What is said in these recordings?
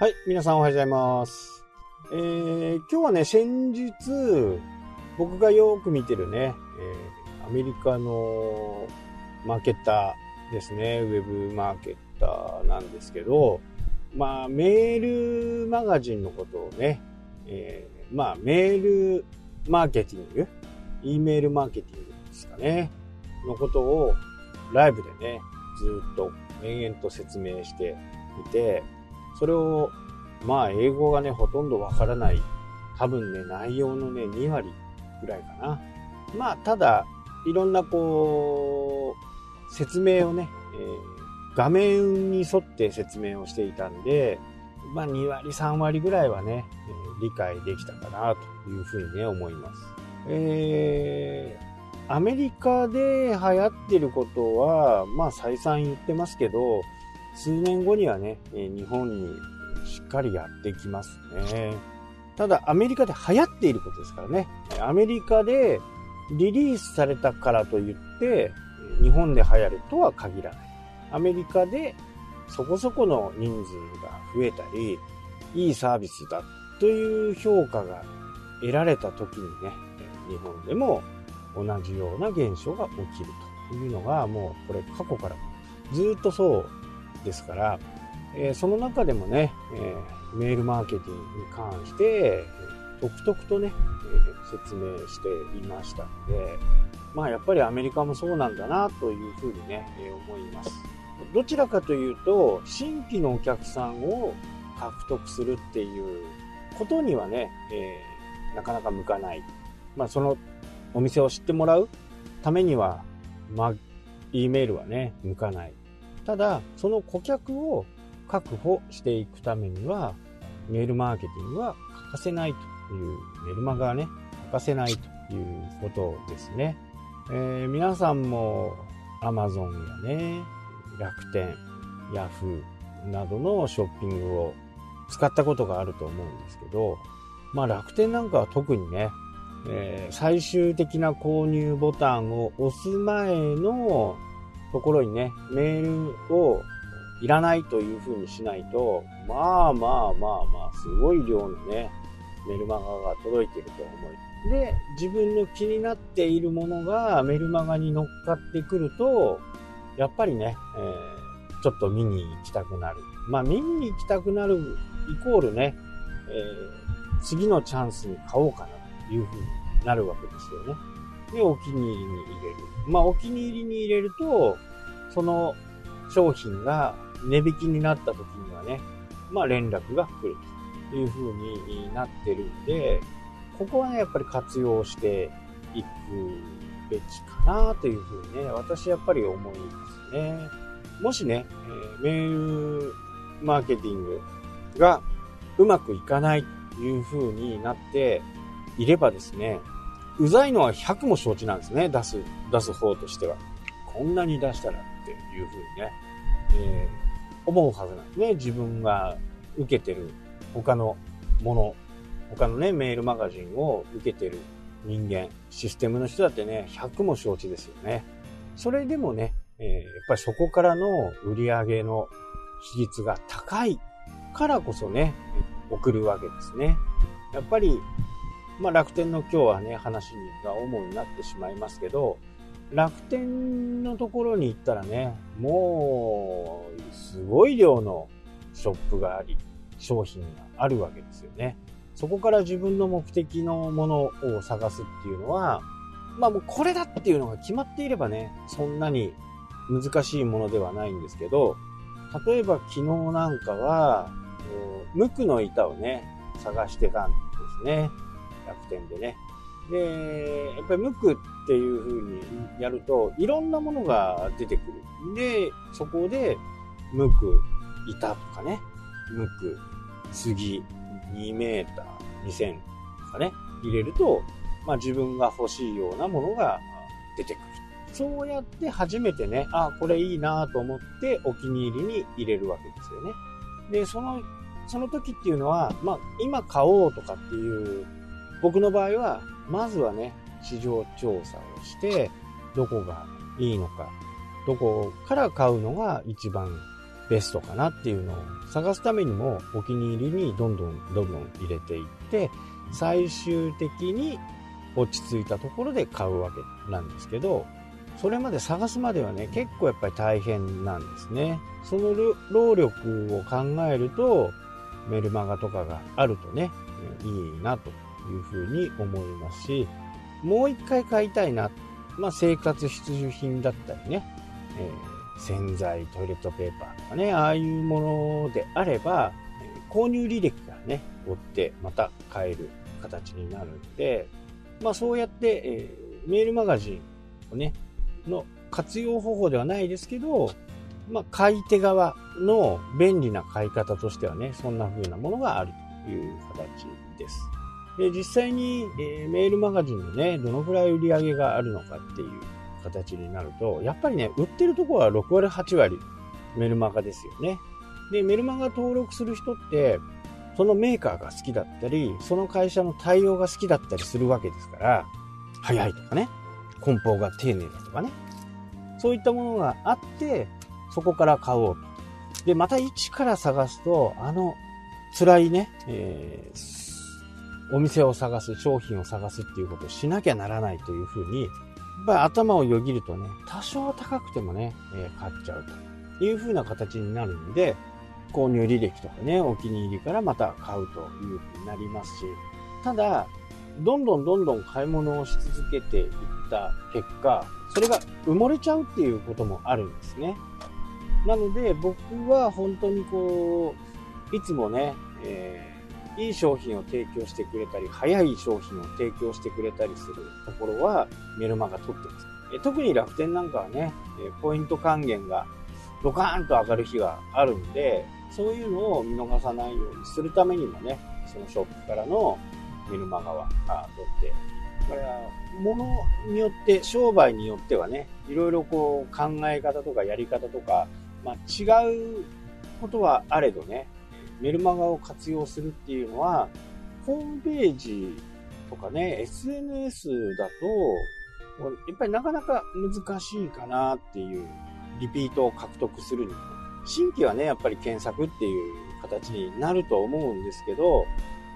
はい、皆さんおはようございます。えー、今日はね、先日、僕がよく見てるね、えーアメリカのマーケッターですね、ウェブマーケッターなんですけど、まあ、メールマガジンのことをね、えーまあ、メールマーケティング、E メールマーケティングですかね、のことをライブでね、ずっと延々と説明していて、それを、まあ、英語がね、ほとんどわからない。多分ね、内容のね、2割ぐらいかな。まあ、ただ、いろんなこう、説明をね、えー画面に沿って説明をしていたんで、まあ、2割、3割ぐらいはね、えー理解できたかなというふうにね、思います。えーアメリカで流行ってることは、まあ、再三言ってますけど、数年後にはね、え日本にしっかりやってきますね。ただ、アメリカで流行っていることですからね。アメリカでリリースされたからといって、日本で流行るとは限らない。アメリカでそこそこの人数が増えたり、いいサービスだという評価が得られた時にね、日本でも同じような現象が起きるというのがもうこれ過去からずっとそうですから、えーその中でもね、えーメールマーケティングに関して、独特とね、えー説明していましたので、まあやっぱりアメリカもそうなんだなというふうにね、えー思います。どちらかというと、新規のお客さんを獲得するっていうことにはね、えーなかなか向かない。まあそのお店を知ってもらうためには、まあ、E メールはね、向かない。ただ、その顧客を確保していくためには、メールマーケティングは欠かせないという、メルマガはね、欠かせないということですね。えー皆さんも Amazon やね、楽天、Yahoo などのショッピングを使ったことがあると思うんですけど、まあ楽天なんかは特にね、えー最終的な購入ボタンを押す前のところにね、メールをいらないという風にしないと、まあまあまあまあ、すごい量のね、メルマガが届いていると思い。で、自分の気になっているものがメルマガに乗っかってくると、やっぱりね、えーちょっと見に行きたくなる。まあ見に行きたくなるイコールね、えー次のチャンスに買おうかなという風になるわけですよね。で、お気に入りに入れる。まあお気に入りに入れると、その商品が値引きになった時にはね、まあ連絡が来るという風になってるんで、ここはね、やっぱり活用していくべきかなという風にね、私やっぱり思いますね。もしね、えメールマーケティングがうまくいかないという風になっていればですね、うざいのは100も承知なんですね、出す、出す方としては。こんなに出したらっていう風にね、えー思うはずなんですね。自分が受けてる他のもの、他のね、メールマガジンを受けてる人間、システムの人だってね、100も承知ですよね。それでもね、えーやっぱりそこからの売り上げの比率が高いからこそね、送るわけですね。やっぱり、まあ楽天の今日はね、話が主になってしまいますけど、楽天のところに行ったらね、もう、すごい量のショップがあり、商品があるわけですよね。そこから自分の目的のものを探すっていうのは、まあもうこれだっていうのが決まっていればね、そんなに難しいものではないんですけど、例えば昨日なんかは、無垢の板をね、探してたんですね。楽天でね。で、やっぱり無垢っていう風にやると、いろんなものが出てくる。で、そこで、無垢、板とかね、無垢、杉、2メーター、2000とかね、入れると、まあ自分が欲しいようなものが出てくる。そうやって初めてね、あ、これいいなと思ってお気に入りに入れるわけですよね。で、その、その時っていうのは、まあ今買おうとかっていう、僕の場合は、まずはね、市場調査をして、どこがいいのか、どこから買うのが一番ベストかなっていうのを探すためにもお気に入りにどんどんどんどん入れていって最終的に落ち着いたところで買うわけなんですけどそれまで探すまではね結構やっぱり大変なんですね。その労力を考えるとメルマガとかがあるとねいいなと。いうふうに思いますしもう一回買いたいな、まあ、生活必需品だったりね、えー、洗剤トイレットペーパーとかねああいうものであれば購入履歴からね追ってまた買える形になるんで、まあ、そうやって、えー、メールマガジンをねの活用方法ではないですけど、まあ、買い手側の便利な買い方としてはね、そんな風なものがあるという形です。で、実際に、えー、メールマガジンのね、どのくらい売り上げがあるのかっていう形になると、やっぱりね、売ってるとこは6割、8割メルマガですよね。で、メルマガ登録する人って、そのメーカーが好きだったり、その会社の対応が好きだったりするわけですから、早いとかね、梱包が丁寧だとかね。そういったものがあって、そこから買おうと。で、また一から探すと、あの、辛いね、えー、お店を探す、商品を探すっていうことをしなきゃならないというふうに、やっぱり頭をよぎるとね、多少高くてもね、えー、買っちゃうというふうな形になるんで、購入履歴とかね、お気に入りからまた買うというふうになりますし、ただ、どんどんどんどん買い物をし続けていった結果、それが埋もれちゃうっていうこともあるんですね。なので僕は本当にこう、いつもね、えー、いい商品を提供してくれたり、早い商品を提供してくれたりするところはメルマガ取ってます。え特に楽天なんかはね、ポイント還元がドカーンと上がる日があるんで、そういうのを見逃さないようにするためにもね、そのショップからのメルマガは取ってだから、ものによって、商売によってはね、いろいろこう考え方とかやり方とか、まあ、違うことはあれどね、メルマガを活用するっていうのは、ホームページとかね、SNS だと、やっぱりなかなか難しいかなっていう、リピートを獲得するに新規はね、やっぱり検索っていう形になると思うんですけど、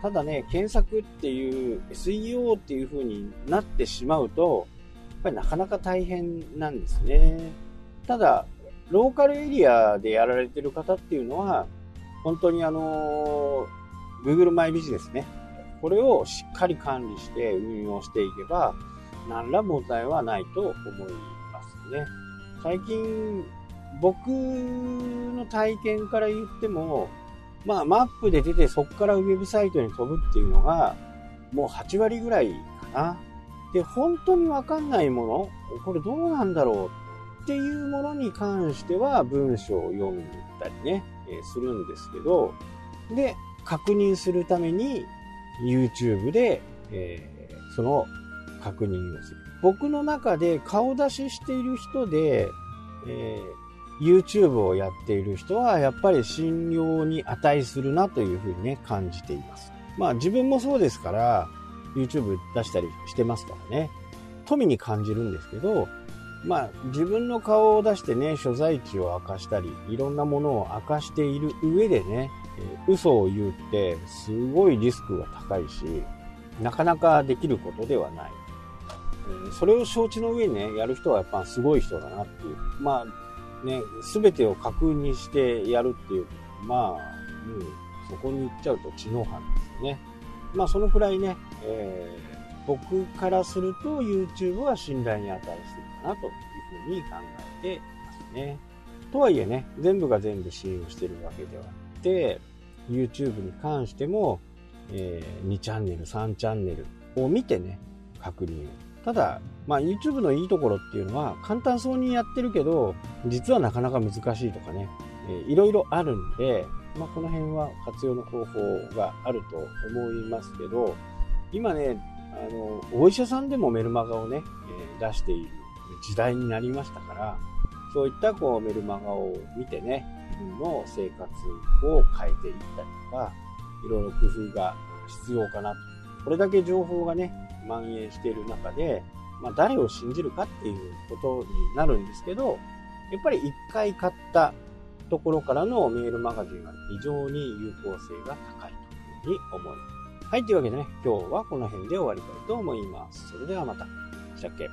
ただね、検索っていう SEO っていう風になってしまうと、やっぱりなかなか大変なんですね。ただ、ローカルエリアでやられてる方っていうのは、本当にあの、Google マイビジネスね。これをしっかり管理して運用していけば、何ら問題はないと思いますね。最近、僕の体験から言っても、まあ、マップで出てそこからウェブサイトに飛ぶっていうのが、もう8割ぐらいかな。で、本当にわかんないもの、これどうなんだろうっていうものに関しては文章を読んだりね、え、するんですけど、で、確認するために YouTube で、えー、その確認をする。僕の中で顔出ししている人で、えー YouTube をやっている人はやっぱり信用に値するなというふうにね、感じています。まあ自分もそうですから、YouTube 出したりしてますからね、富に感じるんですけど、まあ自分の顔を出してね、所在地を明かしたり、いろんなものを明かしている上でね、え嘘を言うってすごいリスクが高いし、なかなかできることではない。それを承知の上にね、やる人はやっぱすごい人だなっていう。まあね、全てを確認してやるっていう、まあ、もうそこに行っちゃうと知能犯ですよね。まあ、そのくらいね、えー、僕からすると YouTube は信頼に値するかなというふうに考えていますね。とはいえね、全部が全部信用してるわけではなくて、YouTube に関しても、えー、2チャンネル、3チャンネルを見てね、確認ただ、まあ、YouTube のいいところっていうのは簡単そうにやってるけど実はなかなか難しいとかね、えー、いろいろあるんで、まあ、この辺は活用の方法があると思いますけど今ねあのお医者さんでもメルマガをね、えー、出している時代になりましたからそういったこうメルマガを見てね自分の生活を変えていったりとかいろいろ工夫が必要かなとこれだけ情報がね蔓延している中で、まあ、誰を信じるかっていうことになるんですけど、やっぱり一回買ったところからのメールマガジンは非常に有効性が高いというふうに思います。はい、というわけでね、今日はこの辺で終わりたいと思います。それではまた。したっけ？